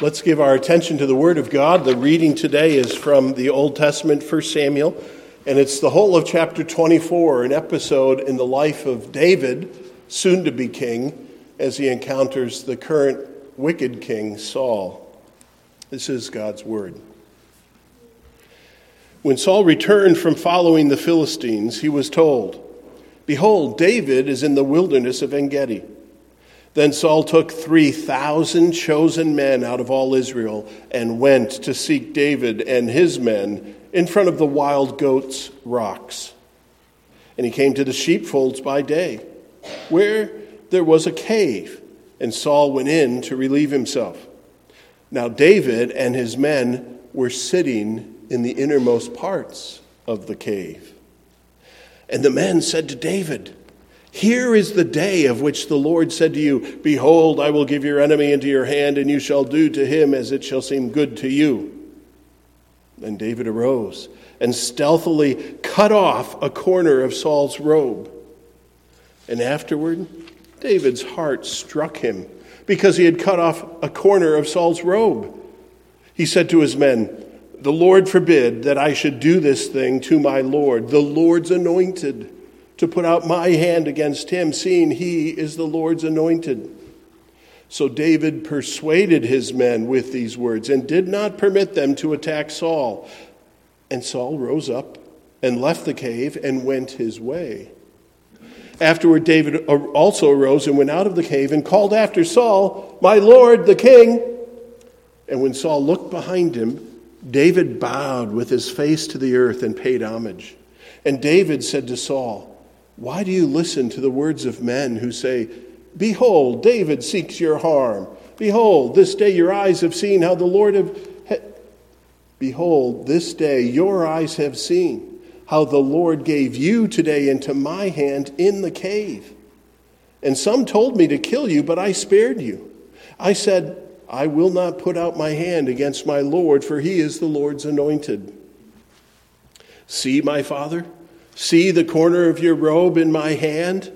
Let's give our attention to the Word of God. The reading today is from the Old Testament, 1 Samuel, and it's the whole of chapter 24, an episode in the life of David, soon to be king, as he encounters the current wicked king, Saul. This is God's Word. When Saul returned from following the Philistines, he was told, Behold, David is in the wilderness of En Gedi. Then Saul took 3,000 chosen men out of all Israel and went to seek David and his men in front of the wild goats' rocks. And he came to the sheepfolds by day, where there was a cave, and Saul went in to relieve himself. Now David and his men were sitting in the innermost parts of the cave. And the men said to David, here is the day of which the Lord said to you, Behold, I will give your enemy into your hand, and you shall do to him as it shall seem good to you. Then David arose and stealthily cut off a corner of Saul's robe. And afterward, David's heart struck him because he had cut off a corner of Saul's robe. He said to his men, The Lord forbid that I should do this thing to my Lord, the Lord's anointed to put out my hand against him, seeing he is the Lord's anointed. So David persuaded his men with these words and did not permit them to attack Saul. And Saul rose up and left the cave and went his way. Afterward, David also arose and went out of the cave and called after Saul, My Lord, the king. And when Saul looked behind him, David bowed with his face to the earth and paid homage. And David said to Saul, why do you listen to the words of men who say, Behold, David seeks your harm? Behold, this day your eyes have seen how the Lord have. Behold, this day your eyes have seen how the Lord gave you today into my hand in the cave. And some told me to kill you, but I spared you. I said, I will not put out my hand against my Lord, for he is the Lord's anointed. See, my father, See the corner of your robe in my hand?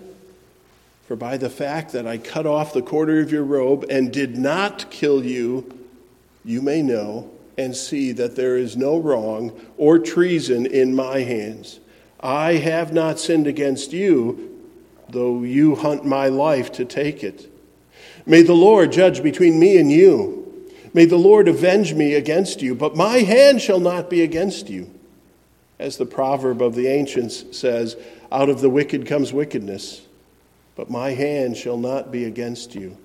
For by the fact that I cut off the corner of your robe and did not kill you, you may know and see that there is no wrong or treason in my hands. I have not sinned against you, though you hunt my life to take it. May the Lord judge between me and you. May the Lord avenge me against you, but my hand shall not be against you. As the proverb of the ancients says, out of the wicked comes wickedness, but my hand shall not be against you.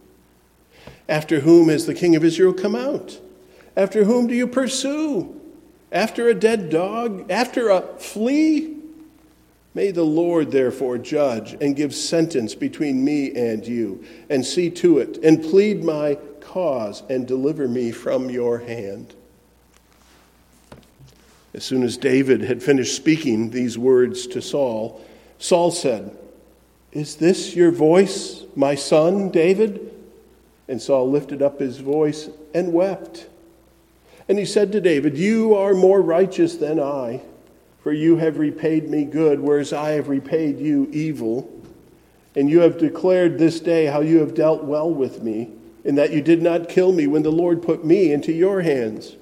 After whom has the king of Israel come out? After whom do you pursue? After a dead dog? After a flea? May the Lord therefore judge and give sentence between me and you, and see to it, and plead my cause, and deliver me from your hand. As soon as David had finished speaking these words to Saul, Saul said, Is this your voice, my son, David? And Saul lifted up his voice and wept. And he said to David, You are more righteous than I, for you have repaid me good, whereas I have repaid you evil. And you have declared this day how you have dealt well with me, in that you did not kill me when the Lord put me into your hands.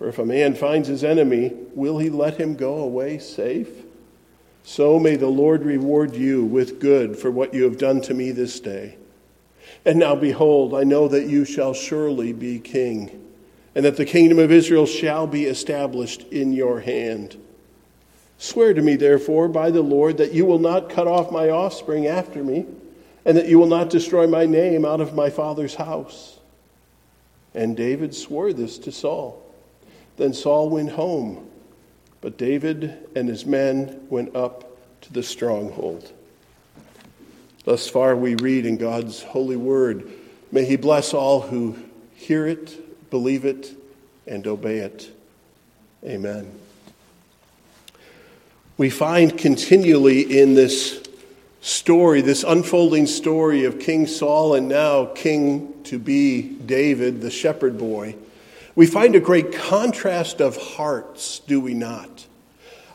For if a man finds his enemy, will he let him go away safe? So may the Lord reward you with good for what you have done to me this day. And now, behold, I know that you shall surely be king, and that the kingdom of Israel shall be established in your hand. Swear to me, therefore, by the Lord, that you will not cut off my offspring after me, and that you will not destroy my name out of my father's house. And David swore this to Saul. Then Saul went home, but David and his men went up to the stronghold. Thus far, we read in God's holy word. May He bless all who hear it, believe it, and obey it. Amen. We find continually in this story, this unfolding story of King Saul and now King to be David, the shepherd boy we find a great contrast of hearts, do we not?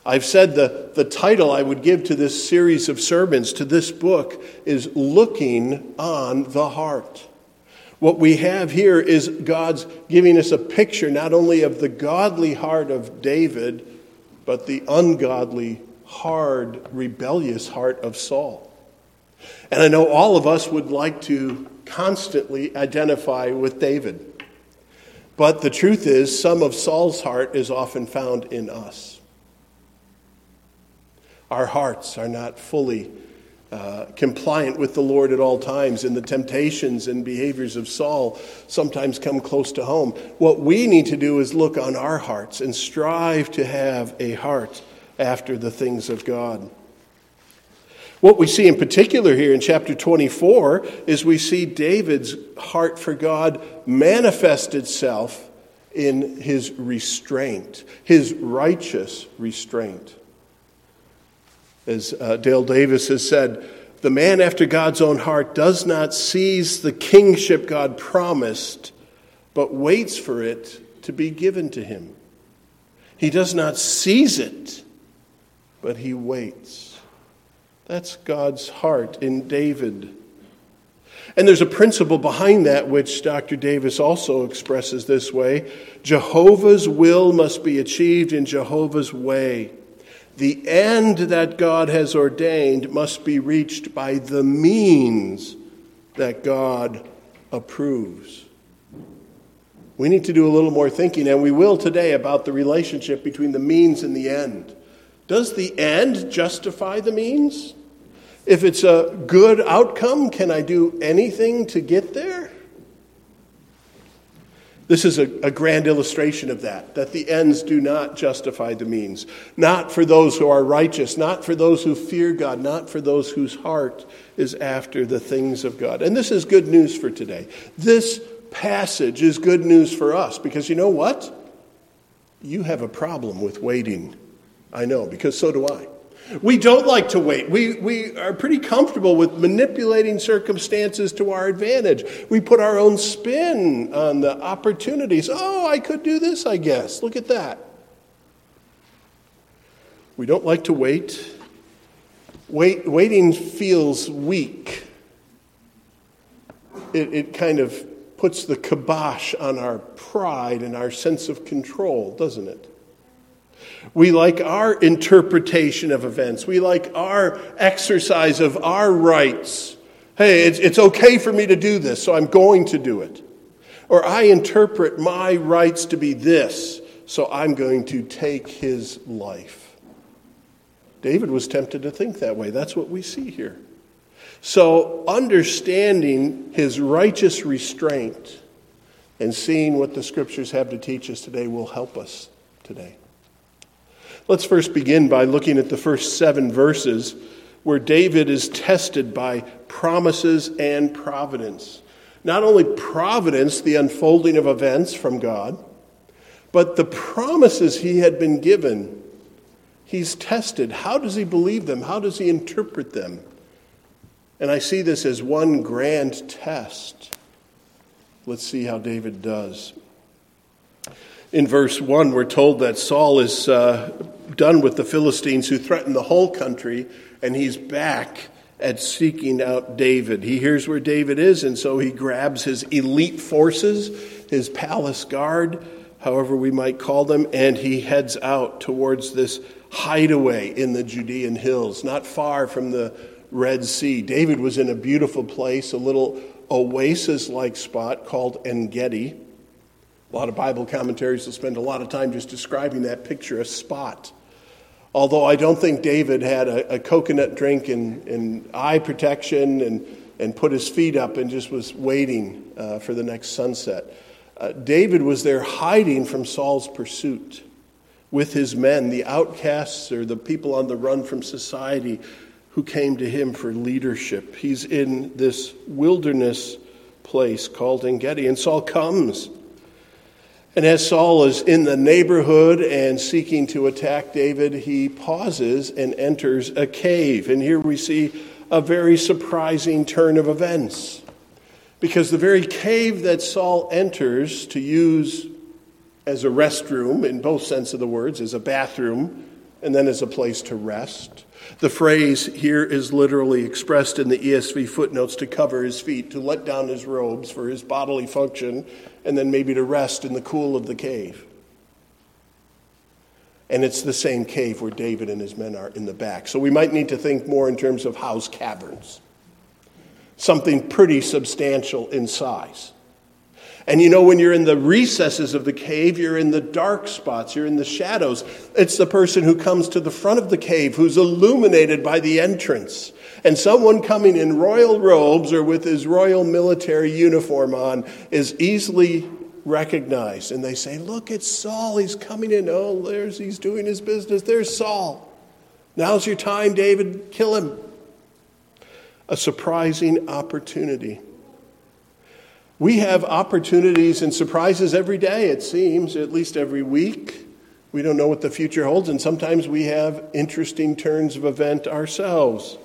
I've said the, the title I would give to this series of sermons, to this book, is Looking on the Heart. What we have here is God's giving us a picture not only of the godly heart of David, but the ungodly, hard, rebellious heart of Saul. And I know all of us would like to constantly identify with David. But the truth is, some of Saul's heart is often found in us. Our hearts are not fully uh, compliant with the Lord at all times, and the temptations and behaviors of Saul sometimes come close to home. What we need to do is look on our hearts and strive to have a heart after the things of God. What we see in particular here in chapter 24 is we see David's heart for God manifest itself in his restraint, his righteous restraint. As uh, Dale Davis has said, the man after God's own heart does not seize the kingship God promised, but waits for it to be given to him. He does not seize it, but he waits. That's God's heart in David. And there's a principle behind that which Dr. Davis also expresses this way Jehovah's will must be achieved in Jehovah's way. The end that God has ordained must be reached by the means that God approves. We need to do a little more thinking, and we will today, about the relationship between the means and the end. Does the end justify the means? If it's a good outcome, can I do anything to get there? This is a, a, grand illustration of that, that the ends do not justify the means. Not for those who are righteous, not for those who fear God, not for those whose heart is after the things of God. And this is good news for today. This passage is good news for us because you know what? You have a problem with waiting. I know, because so do I. We don't like to wait. We, we are pretty comfortable with manipulating circumstances to our advantage. We put our own spin on the opportunities. Oh, I could do this, I guess. Look at that. We don't like to wait. wait waiting feels weak. It, it kind of puts the kibosh on our pride and our sense of control, doesn't it? We like our interpretation of events. We like our exercise of our rights. Hey, it's, it's okay for me to do this, so I'm going to do it. Or I interpret my rights to be this, so I'm going to take his life. David was tempted to think that way. That's what we see here. So, understanding his righteous restraint and seeing what the scriptures have to teach us today will help us today. Let's first begin by looking at the first seven verses where David is tested by promises and providence. Not only providence, the unfolding of events from God, but the promises he had been given. He's tested. How does he believe them? How does he interpret them? And I see this as one grand test. Let's see how David does. In verse 1, we're told that Saul is uh, done with the Philistines who threatened the whole country, and he's back at seeking out David. He hears where David is, and so he grabs his elite forces, his palace guard, however we might call them, and he heads out towards this hideaway in the Judean hills, not far from the Red Sea. David was in a beautiful place, a little oasis like spot called En Gedi. A lot of Bible commentaries will spend a lot of time just describing that picture, a spot. Although I don't think David had a, a coconut drink and, and, eye protection and, and put his feet up and just was waiting uh, for the next sunset. Uh, David was there hiding from Saul's pursuit with his men, the outcasts or the people on the run from society who came to him for leadership. He's in this wilderness place called Engedi, and Saul comes and as Saul is in the neighborhood and seeking to attack David, he pauses and enters a cave. And here we see a very surprising turn of events. Because the very cave that Saul enters to use as a restroom, in both sense of the words, as a bathroom, and then as a place to rest, The phrase here is literally expressed in the ESV footnotes to cover his feet, to let down his robes for his bodily function, and then maybe to rest in the cool of the cave. And it's the same cave where David and his men are in the back. So we might need to think more in terms of house caverns, something pretty substantial in size. And you know, when you're in the recesses of the cave, you're in the dark spots, you're in the shadows. It's the person who comes to the front of the cave who's illuminated by the entrance. And someone coming in royal robes or with his royal military uniform on is easily recognized. And they say, Look, it's Saul. He's coming in. Oh, there's, he's doing his business. There's Saul. Now's your time, David. Kill him. A surprising opportunity. We have opportunities and surprises every day, it seems, at least every week. We don't know what the future holds, and sometimes we have interesting turns of event ourselves.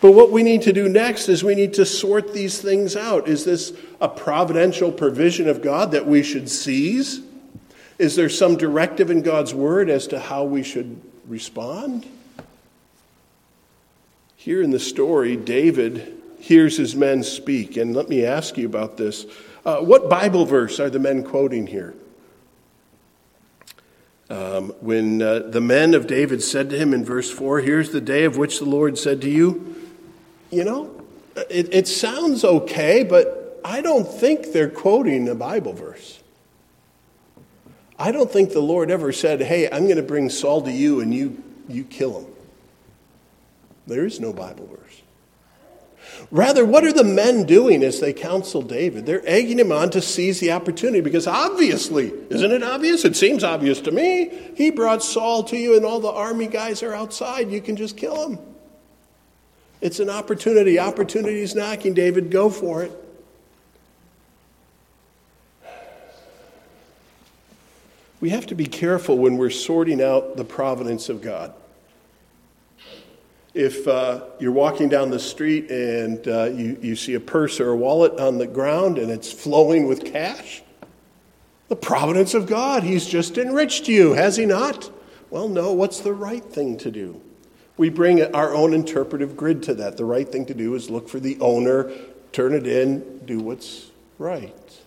But what we need to do next is we need to sort these things out. Is this a providential provision of God that we should seize? Is there some directive in God's word as to how we should respond? Here in the story, David hears his men speak. And let me ask you about this. Uh, what Bible verse are the men quoting here? Um, when uh, the men of David said to him in verse 4, Here's the day of which the Lord said to you, you know, it, it sounds okay, but I don't think they're quoting a Bible verse. I don't think the Lord ever said, Hey, I'm going to bring Saul to you and you, you kill him. There is no Bible verse. Rather, what are the men doing as they counsel David? They're egging him on to seize the opportunity because obviously, isn't it obvious? It seems obvious to me. He brought Saul to you, and all the army guys are outside. You can just kill him. It's an opportunity. Opportunity is knocking, David. Go for it. We have to be careful when we're sorting out the providence of God if uh, you're walking down the street and uh, you, you see a purse or a wallet on the ground and it's flowing with cash, the providence of God, He's just enriched you, has He not? Well, no, what's the right thing to do? We bring our own interpretive grid to that. The right thing to do is look for the owner, turn it in, do what's right.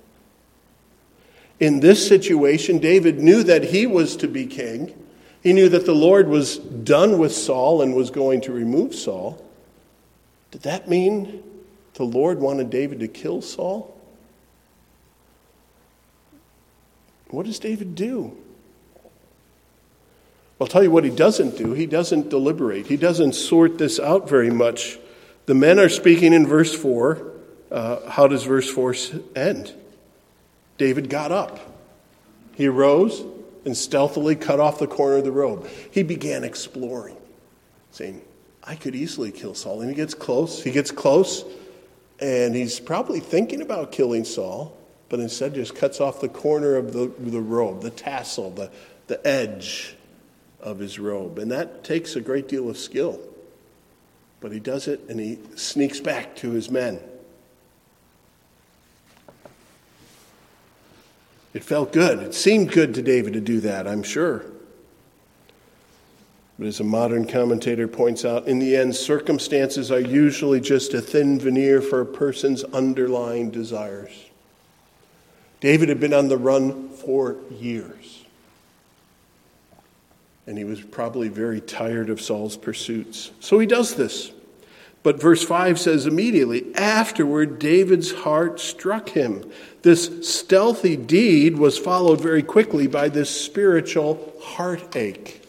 In this situation, David knew that he was to be king. He knew that the Lord was done with Saul and was going to remove Saul. Did that mean the Lord wanted David to kill Saul? What does David do? I'll tell you what he doesn't do. He doesn't deliberate, he doesn't sort this out very much. The men are speaking in verse 4. Uh, how does verse 4 end? David got up. He arose, and stealthily cut off the corner of the robe. He began exploring, saying, I could easily kill Saul. And he gets close. He gets close, and he's probably thinking about killing Saul, but instead just cuts off the corner of the, the robe, the tassel, the, the edge of his robe. And that takes a great deal of skill. But he does it, and he sneaks back to his men. It felt good. It seemed good to David to do that, I'm sure. But as a modern commentator points out, in the end, circumstances are usually just a thin veneer for a person's underlying desires. David had been on the run for years. And he was probably very tired of Saul's pursuits. So he does this. But verse 5 says immediately, afterward, David's heart struck him. This stealthy deed was followed very quickly by this spiritual heartache.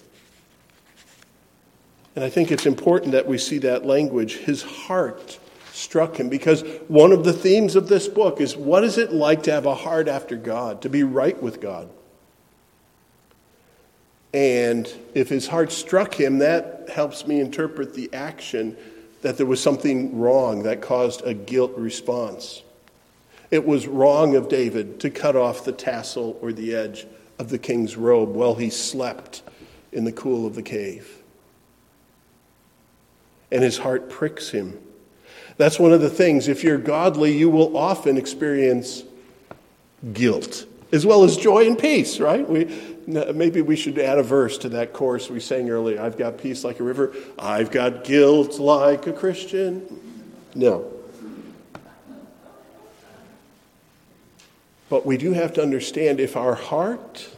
And I think it's important that we see that language. His heart struck him because one of the themes of this book is what is it like to have a heart after God, to be right with God? And if his heart struck him, that helps me interpret the action that there was something wrong that caused a guilt response. It was wrong of David to cut off the tassel or the edge of the king's robe while he slept in the cool of the cave. And his heart pricks him. That's one of the things. If you're godly, you will often experience guilt as well as joy and peace, right? We, maybe we should add a verse to that chorus we sang earlier. I've got peace like a river. I've got guilt like a Christian. No. But we do have to understand if our heart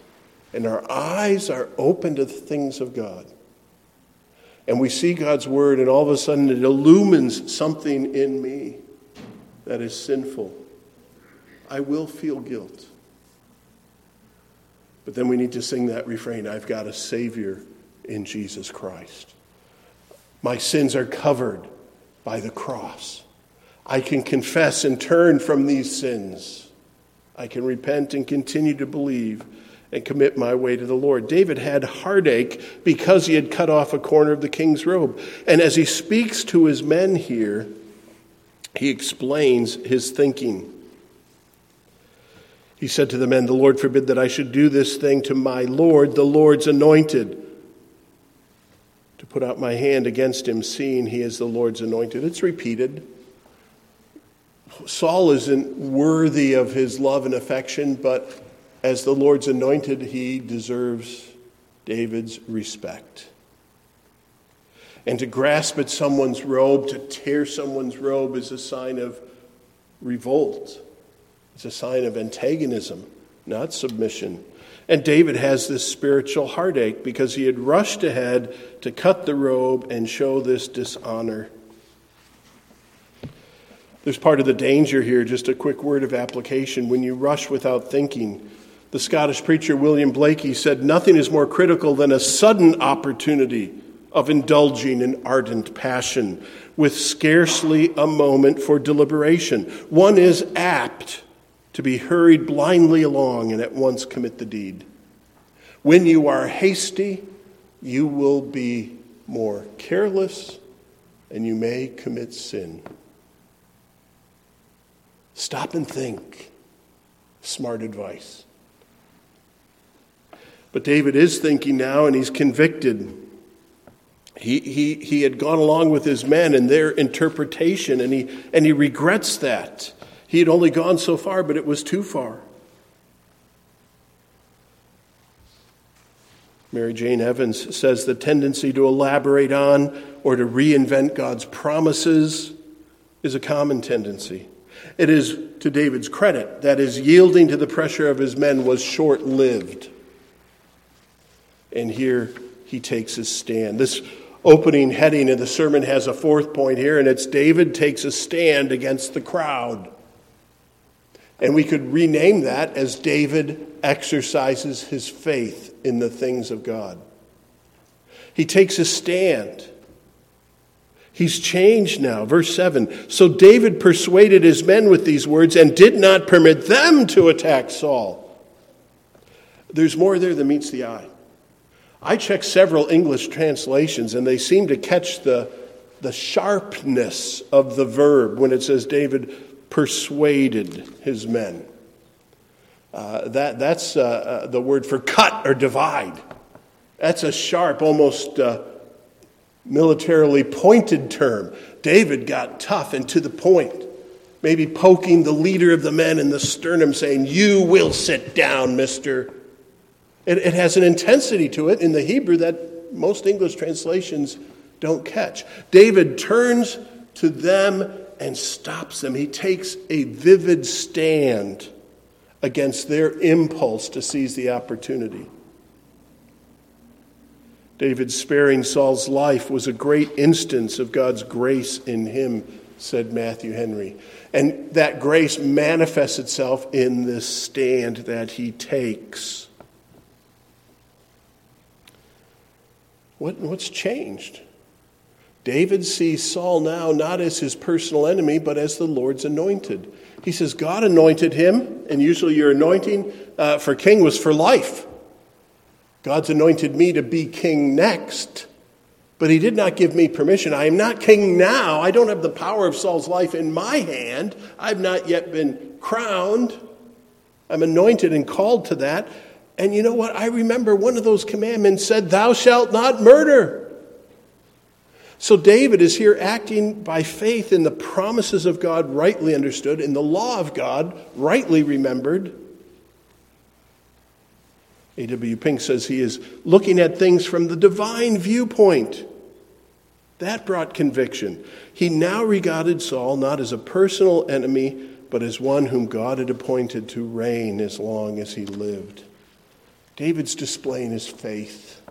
and our eyes are open to the things of God, and we see God's word, and all of a sudden it illumines something in me that is sinful, I will feel guilt. But then we need to sing that refrain I've got a Savior in Jesus Christ. My sins are covered by the cross. I can confess and turn from these sins. I can repent and continue to believe and commit my way to the Lord. David had heartache because he had cut off a corner of the king's robe. And as he speaks to his men here, he explains his thinking. He said to the men, The Lord forbid that I should do this thing to my Lord, the Lord's anointed, to put out my hand against him, seeing he is the Lord's anointed. It's repeated. Saul isn't worthy of his love and affection, but as the Lord's anointed, he deserves David's respect. And to grasp at someone's robe, to tear someone's robe, is a sign of revolt. It's a sign of antagonism, not submission. And David has this spiritual heartache because he had rushed ahead to cut the robe and show this dishonor. There's part of the danger here, just a quick word of application. When you rush without thinking, the Scottish preacher William Blaikie said, Nothing is more critical than a sudden opportunity of indulging in ardent passion with scarcely a moment for deliberation. One is apt to be hurried blindly along and at once commit the deed. When you are hasty, you will be more careless and you may commit sin. Stop and think. Smart advice. But David is thinking now and he's convicted. He, he, he had gone along with his men and their interpretation, and he, and he regrets that. He had only gone so far, but it was too far. Mary Jane Evans says the tendency to elaborate on or to reinvent God's promises is a common tendency. It is to David's credit that his yielding to the pressure of his men was short lived. And here he takes his stand. This opening heading of the sermon has a fourth point here, and it's David takes a stand against the crowd. And we could rename that as David exercises his faith in the things of God. He takes a stand. He's changed now. Verse 7 So David persuaded his men with these words and did not permit them to attack Saul. There's more there than meets the eye. I checked several English translations and they seem to catch the, the sharpness of the verb when it says David persuaded his men. Uh, that, that's uh, uh, the word for cut or divide. That's a sharp, almost uh, militarily pointed term. David got tough and to the point, maybe poking the leader of the men in the sternum, saying, You will sit down, mister. It, it has an intensity to it in the Hebrew that most English translations don't catch. David turns to them and stops them. He takes a vivid stand against their impulse to seize the opportunity. David sparing Saul's life was a great instance of God's grace in him, said Matthew Henry. And that grace manifests itself in this stand that he takes. What, what's changed? David sees Saul now not as his personal enemy, but as the Lord's anointed. He says, God anointed him, and usually your anointing uh, for king was for life. God's anointed me to be king next, but he did not give me permission. I am not king now. I don't have the power of Saul's life in my hand. I've not yet been crowned. I'm anointed and called to that. And you know what? I remember one of those commandments said, Thou shalt not murder. So David is here acting by faith in the promises of God rightly understood, in the law of God rightly remembered. A.W. Pink says he is looking at things from the divine viewpoint. That brought conviction. He now regarded Saul not as a personal enemy, but as one whom God had appointed to reign as long as he lived. David's displaying his faith.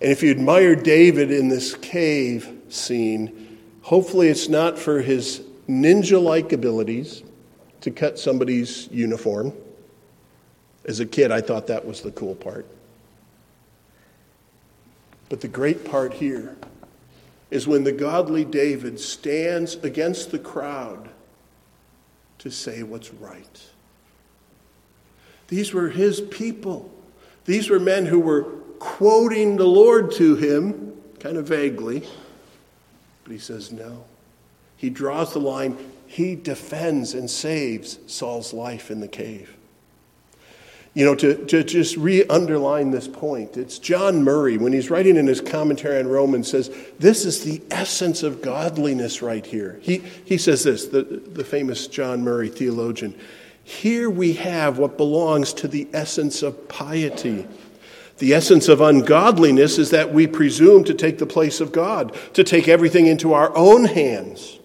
And if you admire David in this cave scene, hopefully it's not for his ninja like abilities to cut somebody's uniform. As a kid, I thought that was the cool part. But the great part here is when the godly David stands against the crowd to say what's right. These were his people. These were men who were quoting the Lord to him, kind of vaguely. But he says no. He draws the line. He defends and saves Saul's life in the cave. You know, to, to just re underline this point, it's John Murray, when he's writing in his commentary on Romans, says, This is the essence of godliness right here. He, he says this, the, the famous John Murray theologian. Here we have what belongs to the essence of piety. The essence of ungodliness is that we presume to take the place of God, to take everything into our own hands.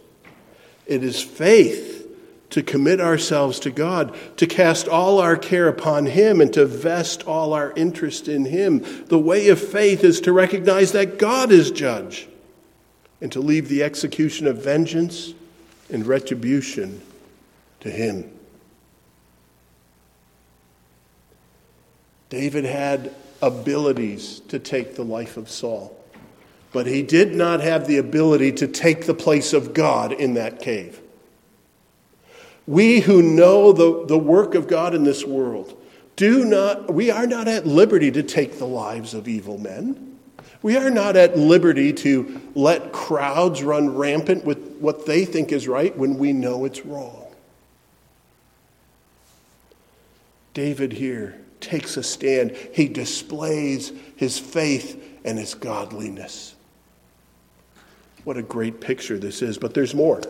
It is faith to commit ourselves to God, to cast all our care upon Him, and to vest all our interest in Him. The way of faith is to recognize that God is judge and to leave the execution of vengeance and retribution to Him. David had abilities to take the life of Saul, but he did not have the ability to take the place of God in that cave. We who know the, the work of God in this world do not, we are not at liberty to take the lives of evil men. We are not at liberty to let crowds run rampant with what they think is right when we know it's wrong. David here takes a stand. He displays his faith and his godliness. What a great picture this is, but there's more.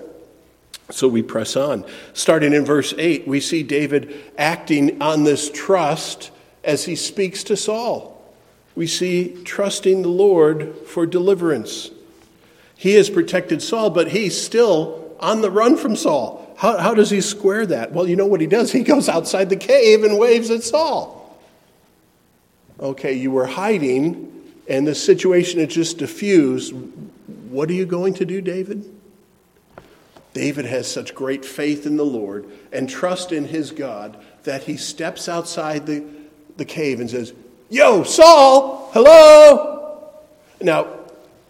So we press on. Starting in verse 8, we see David acting on this trust as he speaks to Saul. We see trusting the Lord for deliverance. He has protected Saul, but he's still on the run from Saul. How, how does he square that? Well, you know what he does? He goes outside the cave and waves at Saul. Okay, you were hiding, and the situation had just diffused. What are you going to do, David? David has such great faith in the Lord and trust in his God that he steps outside the, the cave and says, Yo, Saul, hello. Now,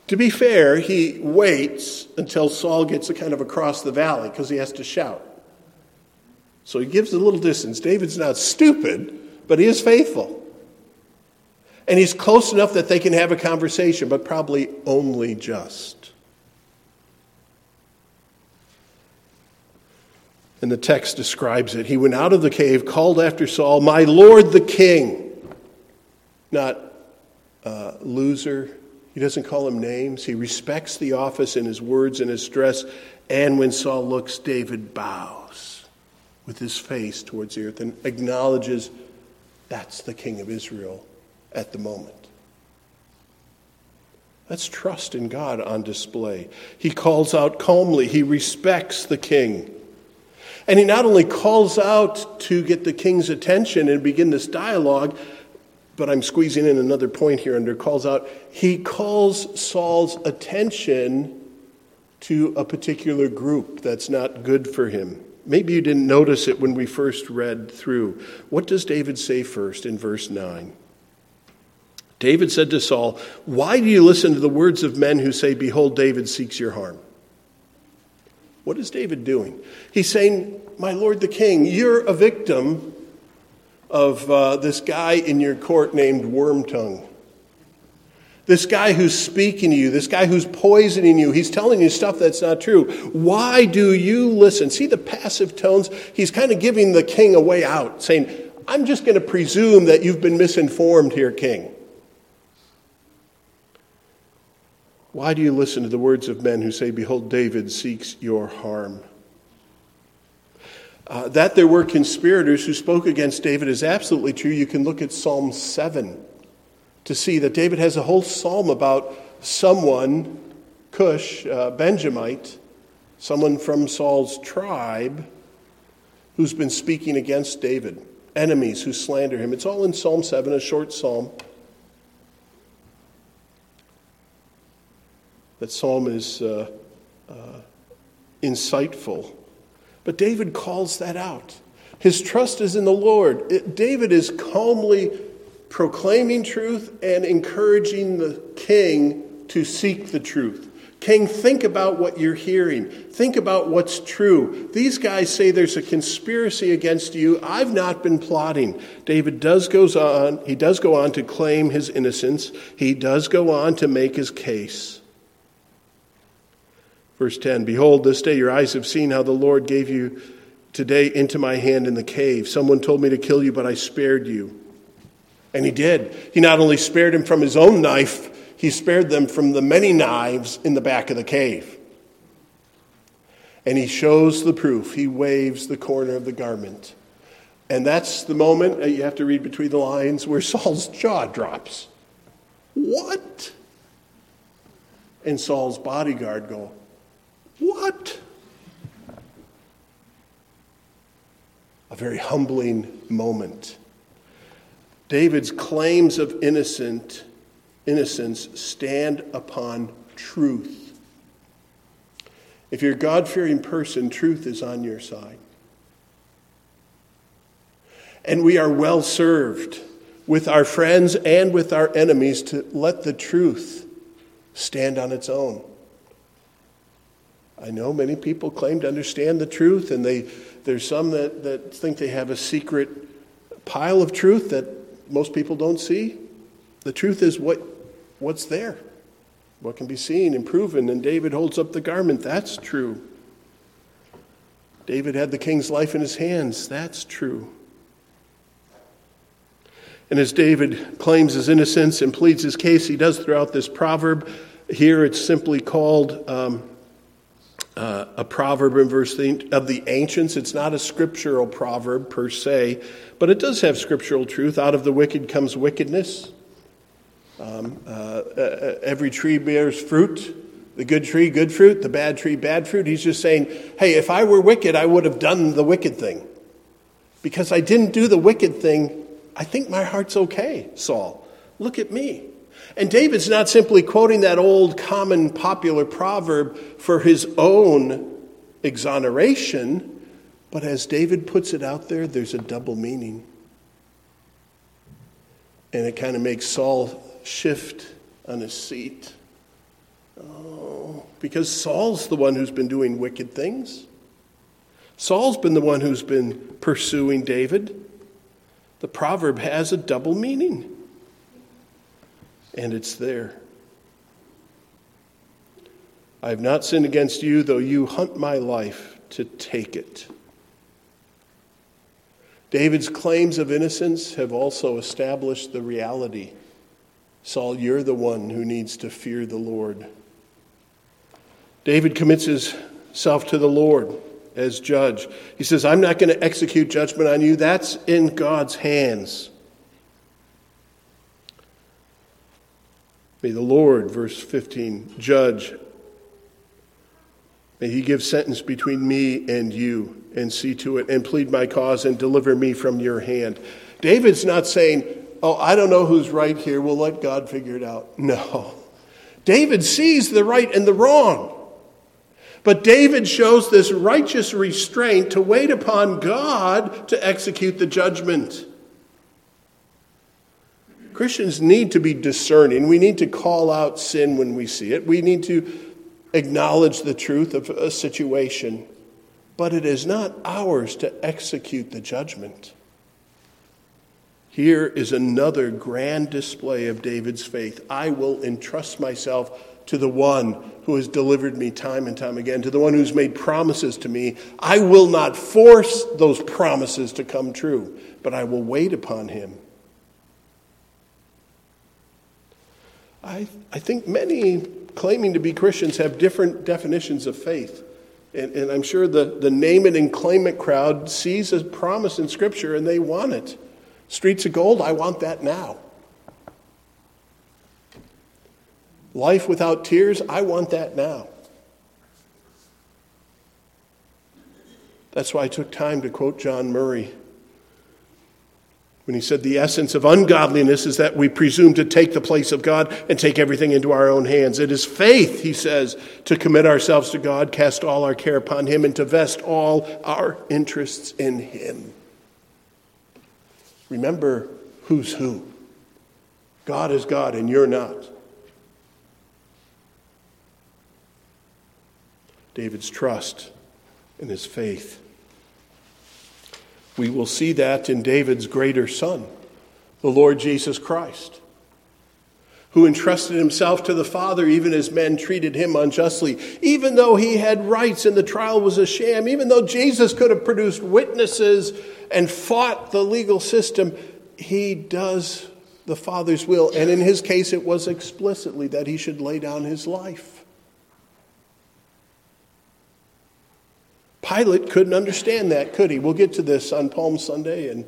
to be fair, he waits until Saul gets kind of across the valley because he has to shout. So he gives a little distance. David's not stupid, but he is faithful. And he's close enough that they can have a conversation, but probably only just. And the text describes it. He went out of the cave, called after Saul, My Lord the King. Not uh, loser. He doesn't call him names. He respects the office in his words and his dress. And when Saul looks, David bows with his face towards the earth and acknowledges that's the King of Israel at the moment. That's trust in God on display. He calls out calmly, he respects the king. And he not only calls out to get the king's attention and begin this dialogue, but I'm squeezing in another point here under calls out. He calls Saul's attention to a particular group that's not good for him. Maybe you didn't notice it when we first read through. What does David say first in verse 9? David said to Saul, Why do you listen to the words of men who say, Behold, David seeks your harm? What is David doing? He's saying, My Lord the king, you're a victim of uh, this guy in your court named Wormtongue. This guy who's speaking to you, this guy who's poisoning you, he's telling you stuff that's not true. Why do you listen? See the passive tones? He's kind of giving the king a way out, saying, I'm just going to presume that you've been misinformed here, king. Why do you listen to the words of men who say, Behold, David seeks your harm? Uh, that there were conspirators who spoke against David is absolutely true. You can look at Psalm 7 to see that David has a whole psalm about someone, Cush, uh, Benjamite, someone from Saul's tribe, who's been speaking against David, enemies who slander him. It's all in Psalm 7, a short psalm. That psalm is uh, uh, insightful. But David calls that out. His trust is in the Lord. It, David is calmly proclaiming truth and encouraging the king to seek the truth. King, think about what you're hearing. Think about what's true. These guys say there's a conspiracy against you. I've not been plotting. David does goes on, he does go on to claim his innocence. He does go on to make his case. Verse 10 Behold, this day your eyes have seen how the Lord gave you today into my hand in the cave. Someone told me to kill you, but I spared you. And he did. He not only spared him from his own knife, he spared them from the many knives in the back of the cave. And he shows the proof. He waves the corner of the garment. And that's the moment, you have to read between the lines, where Saul's jaw drops. What? And Saul's bodyguard go, What? A very humbling moment. David's claims of innocent, innocence stand upon truth. If you're a God fearing person, truth is on your side. And we are well served with our friends and with our enemies to let the truth stand on its own. I know many people claim to understand the truth, and they, there's some that, that think they have a secret pile of truth that most people don't see. The truth is what, what's there, what can be seen and proven. And David holds up the garment. That's true. David had the king's life in his hands. That's true. And as David claims his innocence and pleads his case, he does throughout this proverb. Here it's simply called um, uh, a proverb in verse of the ancients. It's not a scriptural proverb per se, but it does have scriptural truth. Out of the wicked comes wickedness. Um, uh, every tree bears fruit. The good tree, good fruit. The bad tree, bad fruit. He's just saying, hey, if I were wicked, I would have done the wicked thing. Because I didn't do the wicked thing, I think my heart's okay, Saul. Look at me. And David's not simply quoting that old common popular proverb for his own exoneration, but as David puts it out there, there's a double meaning. And it kind of makes Saul shift on his seat. Oh, because Saul's the one who's been doing wicked things. Saul's been the one who's been pursuing David. The proverb has a double meaning and it's there. I have not sinned against you, though you hunt my life to take it. David's claims of innocence have also established the reality Saul, you're the one who needs to fear the Lord. David commits himself to the Lord as judge. He says, I'm not going to execute judgment on you. That's in God's hands. May the Lord, verse 15, judge. May he give sentence between me and you and see to it and plead my cause and deliver me from your hand. David's not saying, Oh, I don't know who's right here. We'll let God figure it out. No. David sees the right and the wrong. But David shows this righteous restraint to wait upon God to execute the judgment. Christians need to be discerning. We need to call out sin when we see it. We need to acknowledge the truth of a situation. But it is not ours to execute the judgment. Here is another grand display of David's faith. I will entrust myself to the one who has delivered me time and time again, to the one who's made promises to me. I will not force those promises to come true, but I will wait upon him. I, I think many claiming to be Christians have different definitions of faith. And, and I'm sure the, the name it and claim it crowd sees a promise in Scripture and they want it. Streets of gold, I want that now. Life without tears, I want that now. That's why I took time to quote John Murray when he said the essence of ungodliness is that we presume to take the place of God and take everything into our own hands. It is faith, he says, to commit ourselves to God, cast all our care upon him, and to vest all our interests in him. Remember who's who. God is God and you're not. David's trust and his faith. We will see that in David's greater son, the Lord Jesus Christ, who entrusted himself to the Father even as men treated him unjustly, even though he had rights and the trial was a sham, even though Jesus could have produced witnesses and fought the legal system, he does the Father's will. And in his case, it was explicitly that he should lay down his life. Pilate couldn't understand that, could he? We'll get to this on Palm Sunday and,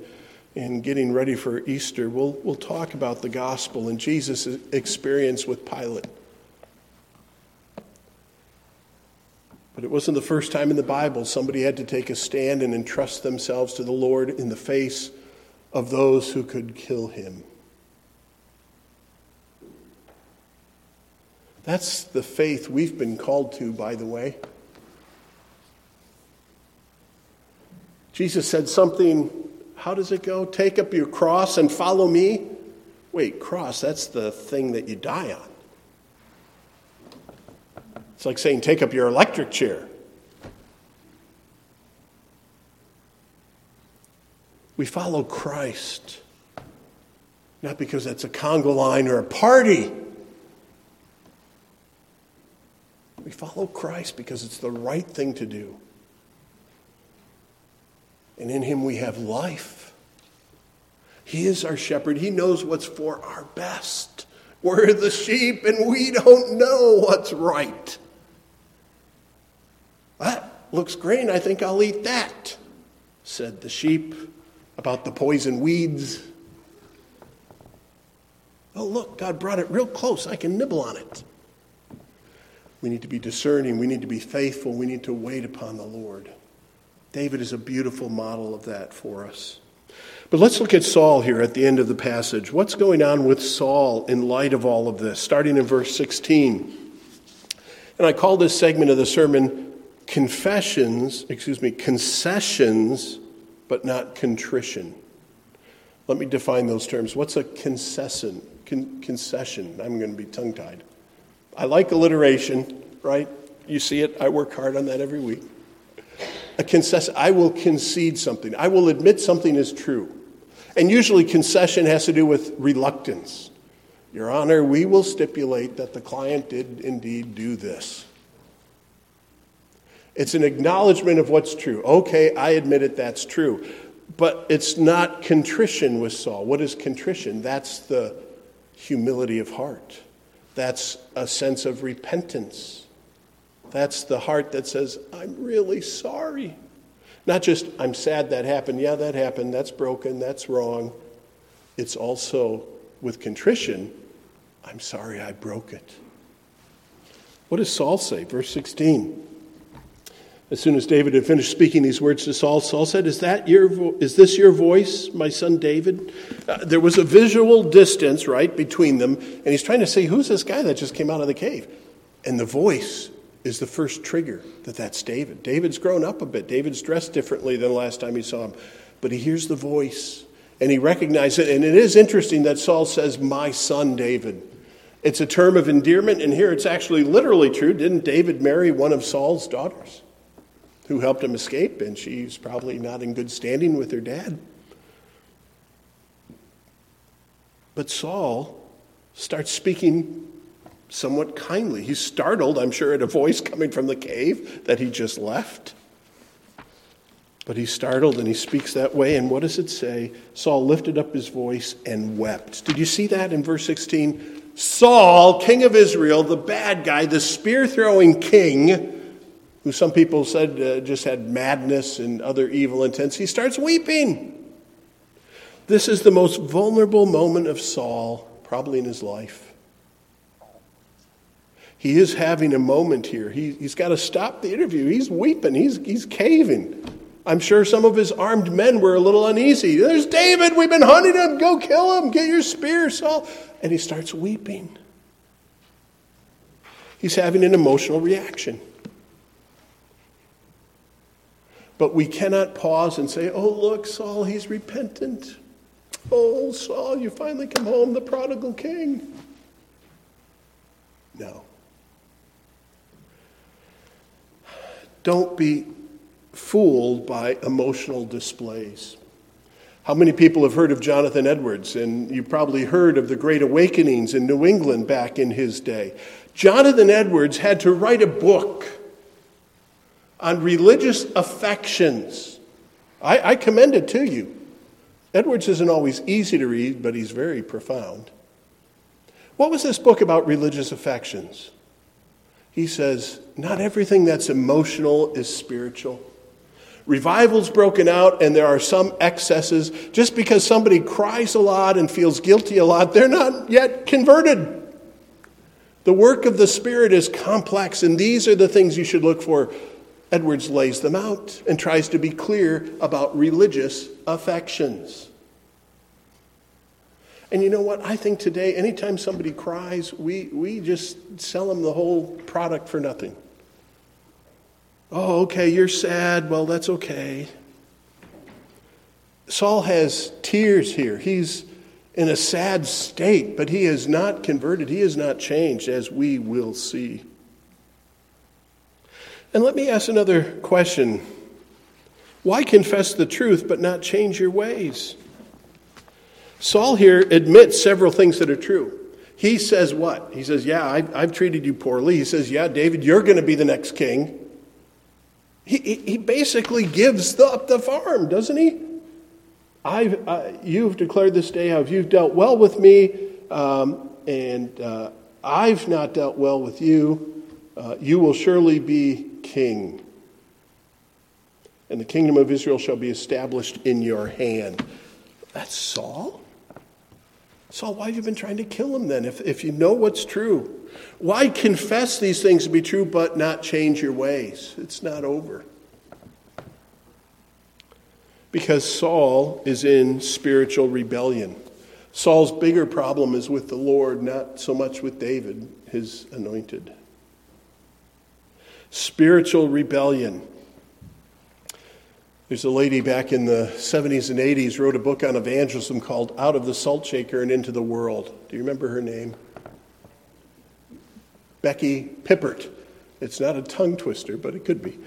and getting ready for Easter. We'll, we'll talk about the gospel and Jesus' experience with Pilate. But it wasn't the first time in the Bible somebody had to take a stand and entrust themselves to the Lord in the face of those who could kill him. That's the faith we've been called to, by the way. Jesus said something, how does it go? Take up your cross and follow me. Wait, cross, that's the thing that you die on. It's like saying, take up your electric chair. We follow Christ, not because that's a conga line or a party. We follow Christ because it's the right thing to do. And in him we have life. He is our shepherd. He knows what's for our best. We're the sheep and we don't know what's right. That looks green. I think I'll eat that, said the sheep about the poison weeds. Oh, look, God brought it real close. I can nibble on it. We need to be discerning. We need to be faithful. We need to wait upon the Lord. David is a beautiful model of that for us. But let's look at Saul here at the end of the passage. What's going on with Saul in light of all of this? Starting in verse 16. And I call this segment of the sermon Confessions, excuse me, Concessions, but not Contrition. Let me define those terms. What's a concession? Con- concession. I'm going to be tongue tied. I like alliteration, right? You see it. I work hard on that every week a concession. I will concede something. I will admit something is true. And usually, concession has to do with reluctance. Your Honor, we will stipulate that the client did indeed do this. It's an acknowledgement of what's true. Okay, I admit it, that's true. But it's not contrition with Saul. What is contrition? That's the humility of heart, that's a sense of repentance. That's the heart that says, I'm really sorry. Not just, I'm sad that happened. Yeah, that happened. That's broken. That's wrong. It's also with contrition, I'm sorry I broke it. What does Saul say? Verse 16. As soon as David had finished speaking these words to Saul, Saul said, Is, that your vo- is this your voice, my son David? Uh, there was a visual distance, right, between them, and he's trying to say, Who's this guy that just came out of the cave? And the voice is the first trigger that that's David. David's grown up a bit. David's dressed differently than the last time he saw him, but he hears the voice and he recognizes it. And it is interesting that Saul says, My son David. It's a term of endearment, and here it's actually literally true. Didn't David marry one of Saul's daughters who helped him escape? And she's probably not in good standing with her dad. But Saul starts speaking somewhat kindly. He's startled, I'm sure, at a voice coming from the cave that he just left. But he's startled and he speaks that way. And what does it say? Saul lifted up his voice and wept. Did you see that in verse 16? Saul, king of Israel, the bad guy, the spear throwing king, who some people said uh, just had madness and other evil intents, he starts weeping. This is the most vulnerable moment of Saul, probably in his life. He is having a moment here. He, he's got to stop the interview. He's weeping, he's, he's caving. I'm sure some of his armed men were a little uneasy. There's David. We've been hunting him. Go kill him. Get your spear, Saul. And he starts weeping. He's having an emotional reaction. But we cannot pause and say, Oh, look, Saul, he's repentant. Oh, Saul, you finally come home, the prodigal king. No. Don't be fooled by emotional displays. How many people have heard of Jonathan Edwards? And you probably heard of the Great Awakenings in New England back in his day. Jonathan Edwards had to write a book on religious affections. I, I commend it to you. Edwards isn't always easy to read, but he's very profound. What was this book about religious affections? He says, Not everything that's emotional is spiritual. Revival's broken out, and there are some excesses. Just because somebody cries a lot and feels guilty a lot, they're not yet converted. The work of the Spirit is complex, and these are the things you should look for. Edwards lays them out and tries to be clear about religious affections. And you know what? I think today, anytime somebody cries, we, we just sell them the whole product for nothing. Oh, okay, you're sad. Well, that's okay. Saul has tears here. He's in a sad state, but he is not converted. He is not changed, as we will see. And let me ask another question Why confess the truth but not change your ways? Saul here admits several things that are true. He says what? He says, Yeah, I've, I've treated you poorly. He says, Yeah, David, you're going to be the next king. He, he basically gives up the farm, doesn't he? I've, uh, you've declared this day how you've dealt well with me, um, and uh, I've not dealt well with you. Uh, you will surely be king. And the kingdom of Israel shall be established in your hand. That's Saul? Saul, why have you been trying to kill him then if, if you know what's true? Why confess these things to be true but not change your ways? It's not over. Because Saul is in spiritual rebellion. Saul's bigger problem is with the Lord, not so much with David, his anointed. Spiritual rebellion. There's a lady back in the 70s and 80s wrote a book on evangelism called Out of the Salt Shaker and Into the World. Do you remember her name? Becky Pippert. It's not a tongue twister, but it could be.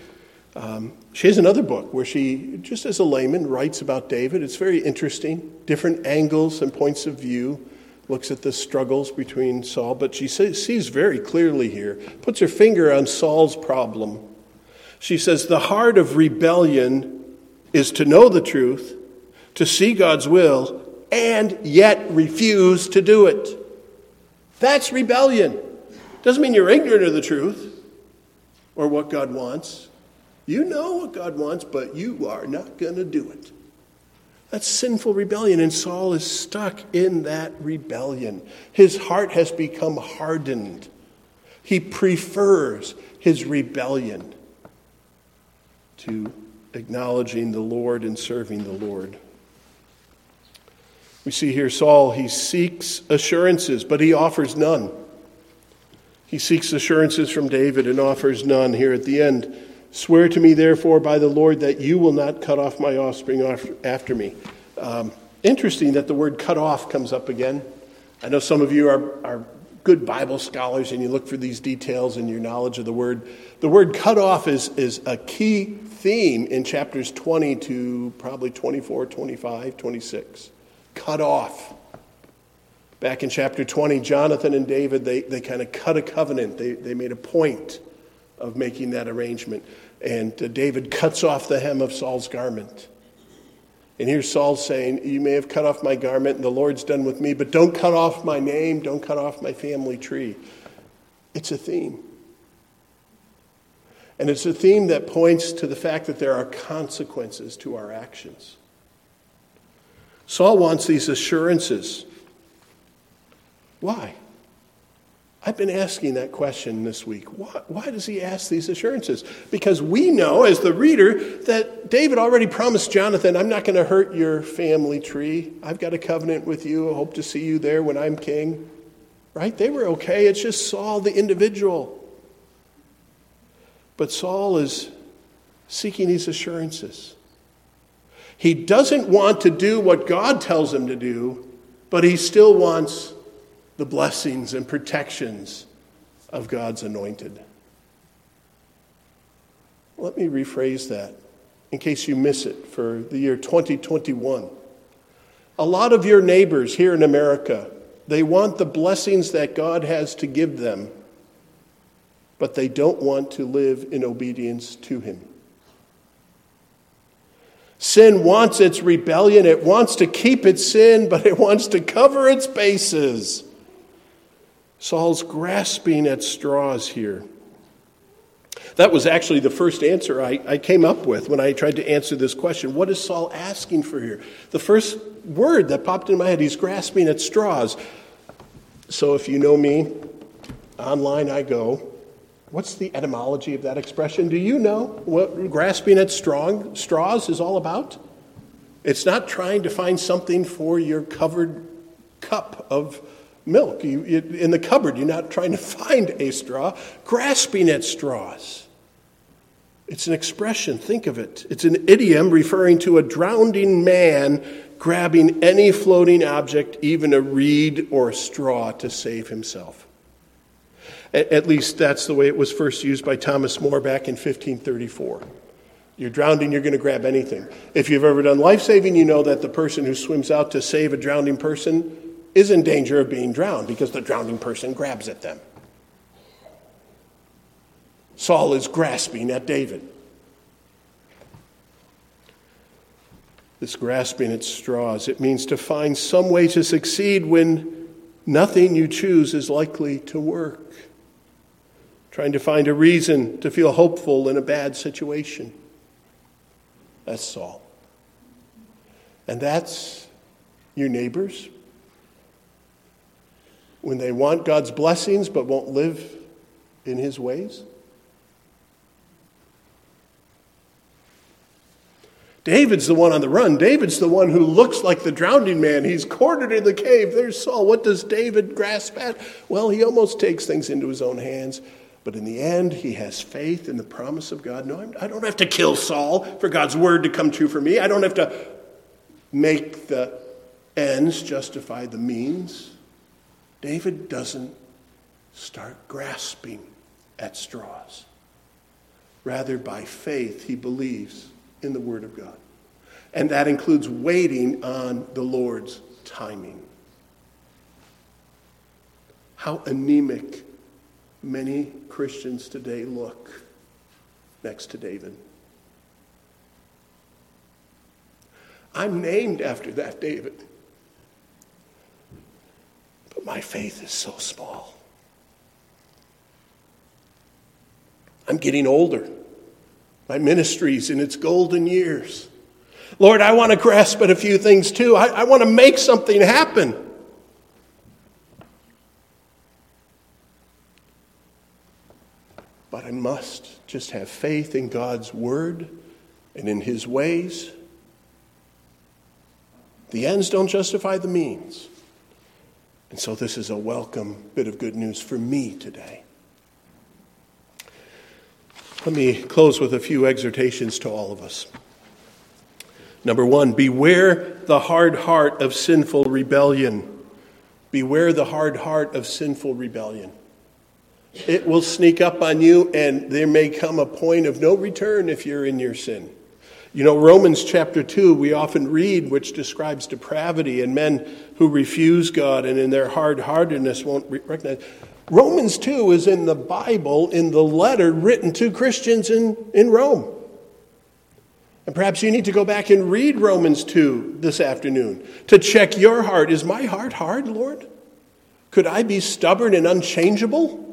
Um, she has another book where she, just as a layman, writes about David. It's very interesting, different angles and points of view, looks at the struggles between Saul, but she sees very clearly here, puts her finger on Saul's problem. She says, The heart of rebellion is to know the truth, to see God's will, and yet refuse to do it. That's rebellion. Doesn't mean you're ignorant of the truth or what God wants. You know what God wants, but you are not going to do it. That's sinful rebellion, and Saul is stuck in that rebellion. His heart has become hardened. He prefers his rebellion to acknowledging the Lord and serving the Lord. We see here Saul, he seeks assurances, but he offers none. He seeks assurances from David and offers none here at the end. Swear to me, therefore, by the Lord, that you will not cut off my offspring after me. Um, interesting that the word cut off comes up again. I know some of you are, are good Bible scholars and you look for these details in your knowledge of the word. The word cut off is, is a key theme in chapters 20 to probably 24, 25, 26. Cut off. Back in chapter 20, Jonathan and David, they, they kind of cut a covenant. They, they made a point of making that arrangement. And uh, David cuts off the hem of Saul's garment. And here's Saul saying, You may have cut off my garment, and the Lord's done with me, but don't cut off my name, don't cut off my family tree. It's a theme. And it's a theme that points to the fact that there are consequences to our actions. Saul wants these assurances. Why? I've been asking that question this week. Why, why, does he ask these assurances? Because we know, as the reader, that David already promised Jonathan, I'm not going to hurt your family tree. I've got a covenant with you. I hope to see you there when I'm king. Right? They were okay. It's just Saul, the individual. But Saul is seeking these assurances. He doesn't want to do what God tells him to do, but he still wants the blessings and protections of God's anointed. Let me rephrase that in case you miss it for the year 2021. A lot of your neighbors here in America, they want the blessings that God has to give them, but they don't want to live in obedience to Him. Sin wants its rebellion. It wants to keep its sin, but it wants to cover its bases. Saul's grasping at straws here. That was actually the first answer I, I, came up with when I tried to answer this question. What is Saul asking for here? The first word that popped in my head, he's grasping at straws. So if you know me, online I go. What's the etymology of that expression? Do you know what grasping at strong straws is all about? It's not trying to find something for your covered cup of milk. You, in the cupboard, you're not trying to find a straw, grasping at straws. It's an expression, think of it. It's an idiom referring to a drowning man grabbing any floating object, even a reed or a straw, to save himself. At least that's the way it was first used by Thomas More back in 1534. You're drowning, you're going to grab anything. If you've ever done life saving, you know that the person who swims out to save a drowning person is in danger of being drowned because the drowning person grabs at them. Saul is grasping at David. This grasping at straws, it means to find some way to succeed when nothing you choose is likely to work trying to find a reason to feel hopeful in a bad situation. That's Saul. And that's your neighbors. When they want God's blessings but won't live in his ways. David's the one on the run. David's the one who looks like the drowning man. He's cornered in the cave. There's Saul. What does David grasp at? Well, he almost takes things into his own hands. But in the end, he has faith in the promise of God. No, I don't have to kill Saul for God's word to come true for me. I don't have to make the ends justify the means. David doesn't start grasping at straws. Rather, by faith, he believes in the word of God. And that includes waiting on the Lord's timing. How anemic many Christians today look next to David. I'm named after that David. But my faith is so small. I'm getting older. My ministry's in its golden years. Lord, I want to grasp at a few things too. I, I want to make something happen. But I must just have faith in God's word and in his ways. The ends don't justify the means. And so this is a welcome bit of good news for me today. Let me close with a few exhortations to all of us. Number one, beware the hard heart of sinful rebellion. Beware the hard heart of sinful rebellion. It will sneak up on you, and there may come a point of no return if you're in your sin. You know, Romans chapter 2, we often read, which describes depravity and men who refuse God and in their hard heartedness won't recognize. Romans 2 is in the Bible, in the letter written to Christians in, in Rome. And perhaps you need to go back and read Romans 2 this afternoon to check your heart. Is my heart hard, Lord? Could I be stubborn and unchangeable?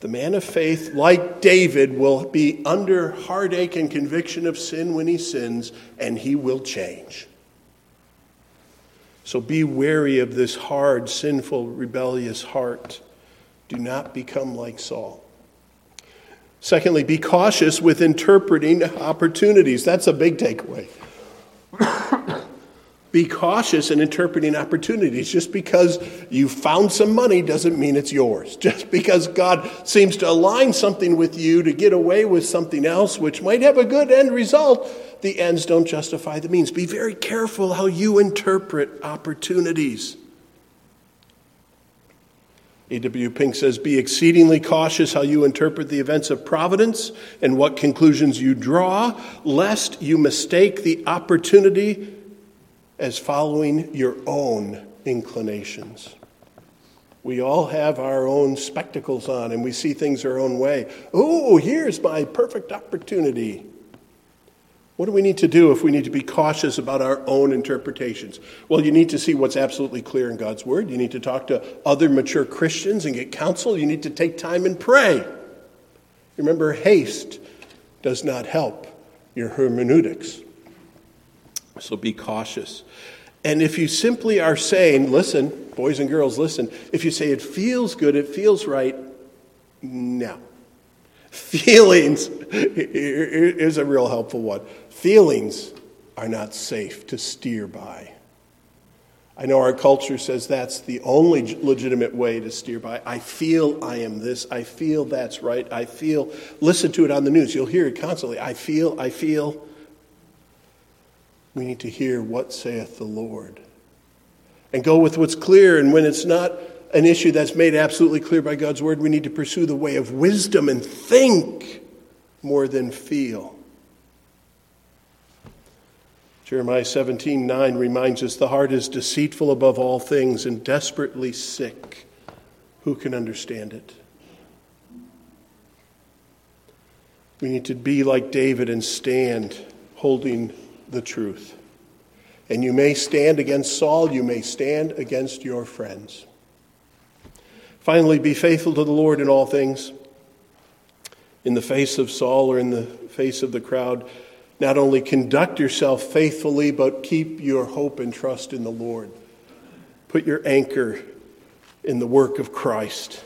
The man of faith, like David, will be under heartache and conviction of sin when he sins, and he will change. So be wary of this hard, sinful, rebellious heart. Do not become like Saul. Secondly, be cautious with interpreting opportunities. That's a big takeaway. Be cautious in interpreting opportunities. Just because you found some money doesn't mean it's yours. Just because God seems to align something with you to get away with something else, which might have a good end result, the ends don't justify the means. Be very careful how you interpret opportunities. A.W. Pink says, Be exceedingly cautious how you interpret the events of providence and what conclusions you draw, lest you mistake the opportunity as following your own inclinations. We all have our own spectacles on and we see things our own way. Oh, here's my perfect opportunity. What do we need to do if we need to be cautious about our own interpretations? Well, you need to see what's absolutely clear in God's Word. You need to talk to other mature Christians and get counsel. You need to take time and pray. Remember, haste does not help your hermeneutics. So be cautious. And if you simply are saying, listen, boys and girls, listen, if you say it feels good, it feels right, no. Feelings is a real helpful one. Feelings are not safe to steer by. I know our culture says that's the only legitimate way to steer by. I feel I am this. I feel that's right. I feel. Listen to it on the news. You'll hear it constantly. I feel, I feel. We need to hear what saith the Lord and go with what's clear. And when it's not an issue that's made absolutely clear by God's word, we need to pursue the way of wisdom and think more than feel. Jeremiah 17 9 reminds us the heart is deceitful above all things and desperately sick. Who can understand it? We need to be like David and stand holding the truth. And you may stand against Saul, you may stand against your friends. Finally, be faithful to the Lord in all things. In the face of Saul or in the face of the crowd, not only conduct yourself faithfully, but keep your hope and trust in the Lord. Put your anchor in the work of Christ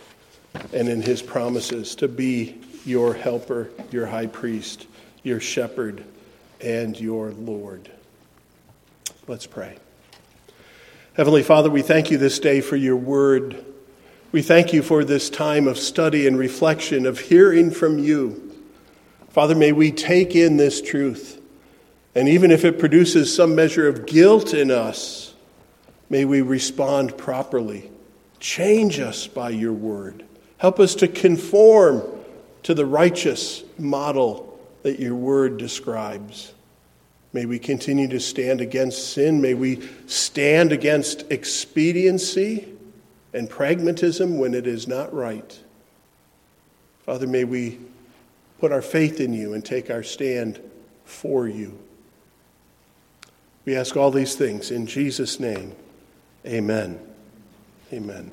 and in his promises to be your helper, your high priest, your shepherd, and your Lord. Let's pray. Heavenly Father, we thank you this day for your word. We thank you for this time of study and reflection, of hearing from you. Father, may we take in this truth. And even if it produces some measure of guilt in us, may we respond properly. Change us by your word. Help us to conform to the righteous model that your word describes. May we continue to stand against sin. May we stand against expediency and pragmatism when it is not right. Father, may we put our faith in you and take our stand for you. We ask all these things in Jesus' name. Amen. Amen.